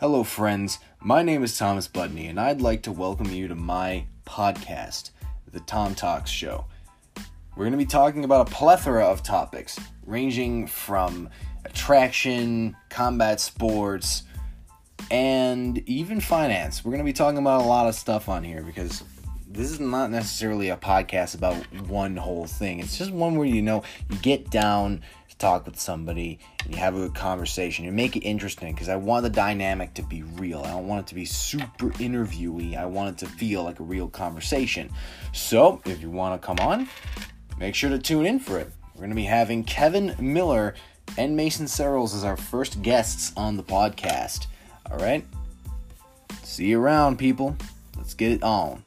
Hello, friends. My name is Thomas Budney, and I'd like to welcome you to my podcast, The Tom Talks Show. We're going to be talking about a plethora of topics, ranging from attraction, combat sports, and even finance. We're going to be talking about a lot of stuff on here because this is not necessarily a podcast about one whole thing. It's just one where you know you get down talk with somebody and you have a good conversation. You make it interesting because I want the dynamic to be real. I don't want it to be super interviewy. I want it to feel like a real conversation. So if you want to come on, make sure to tune in for it. We're going to be having Kevin Miller and Mason Searles as our first guests on the podcast. All right? See you around, people. Let's get it on.